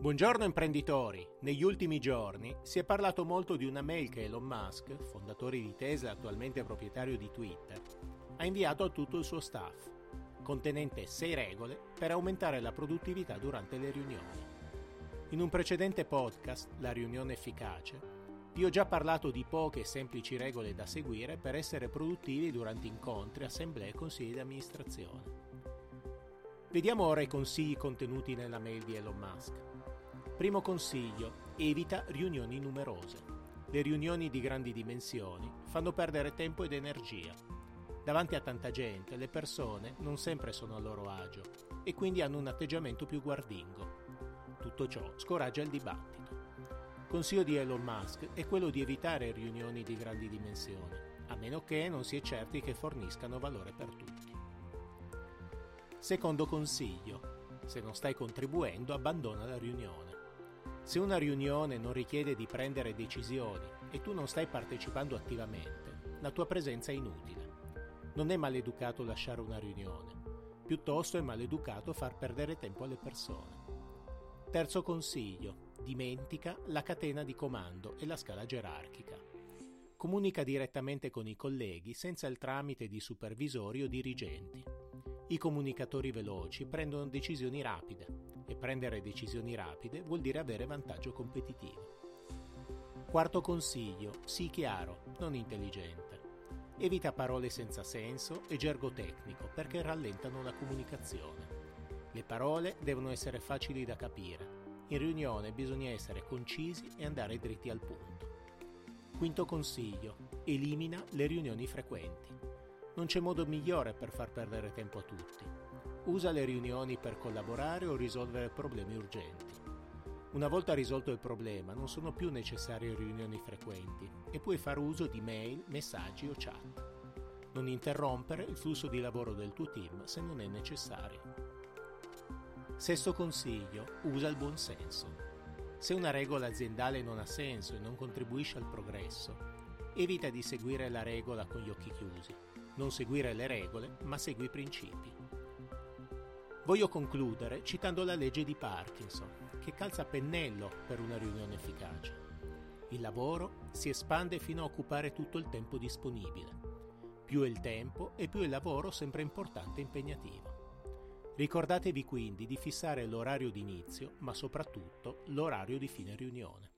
Buongiorno imprenditori! Negli ultimi giorni si è parlato molto di una mail che Elon Musk, fondatore di Tesla e attualmente proprietario di Twitter, ha inviato a tutto il suo staff, contenente 6 regole per aumentare la produttività durante le riunioni. In un precedente podcast, La riunione efficace, vi ho già parlato di poche e semplici regole da seguire per essere produttivi durante incontri, assemblee e consigli di amministrazione. Vediamo ora i consigli contenuti nella mail di Elon Musk. Primo consiglio, evita riunioni numerose. Le riunioni di grandi dimensioni fanno perdere tempo ed energia. Davanti a tanta gente le persone non sempre sono a loro agio e quindi hanno un atteggiamento più guardingo. Tutto ciò scoraggia il dibattito. Consiglio di Elon Musk è quello di evitare riunioni di grandi dimensioni, a meno che non si è certi che forniscano valore per tutti. Secondo consiglio, se non stai contribuendo abbandona la riunione. Se una riunione non richiede di prendere decisioni e tu non stai partecipando attivamente, la tua presenza è inutile. Non è maleducato lasciare una riunione, piuttosto è maleducato far perdere tempo alle persone. Terzo consiglio, dimentica la catena di comando e la scala gerarchica. Comunica direttamente con i colleghi senza il tramite di supervisori o dirigenti. I comunicatori veloci prendono decisioni rapide e prendere decisioni rapide vuol dire avere vantaggio competitivo. Quarto consiglio, sii chiaro, non intelligente. Evita parole senza senso e gergo tecnico perché rallentano la comunicazione. Le parole devono essere facili da capire in riunione bisogna essere concisi e andare dritti al punto. Quinto consiglio. Elimina le riunioni frequenti. Non c'è modo migliore per far perdere tempo a tutti. Usa le riunioni per collaborare o risolvere problemi urgenti. Una volta risolto il problema non sono più necessarie riunioni frequenti e puoi fare uso di mail, messaggi o chat. Non interrompere il flusso di lavoro del tuo team se non è necessario. Sesto consiglio, usa il buon senso. Se una regola aziendale non ha senso e non contribuisce al progresso, evita di seguire la regola con gli occhi chiusi. Non seguire le regole, ma segui i principi. Voglio concludere citando la legge di Parkinson, che calza pennello per una riunione efficace. Il lavoro si espande fino a occupare tutto il tempo disponibile. Più è il tempo e più il lavoro sempre importante e impegnativo. Ricordatevi quindi di fissare l'orario di inizio, ma soprattutto l'orario di fine riunione.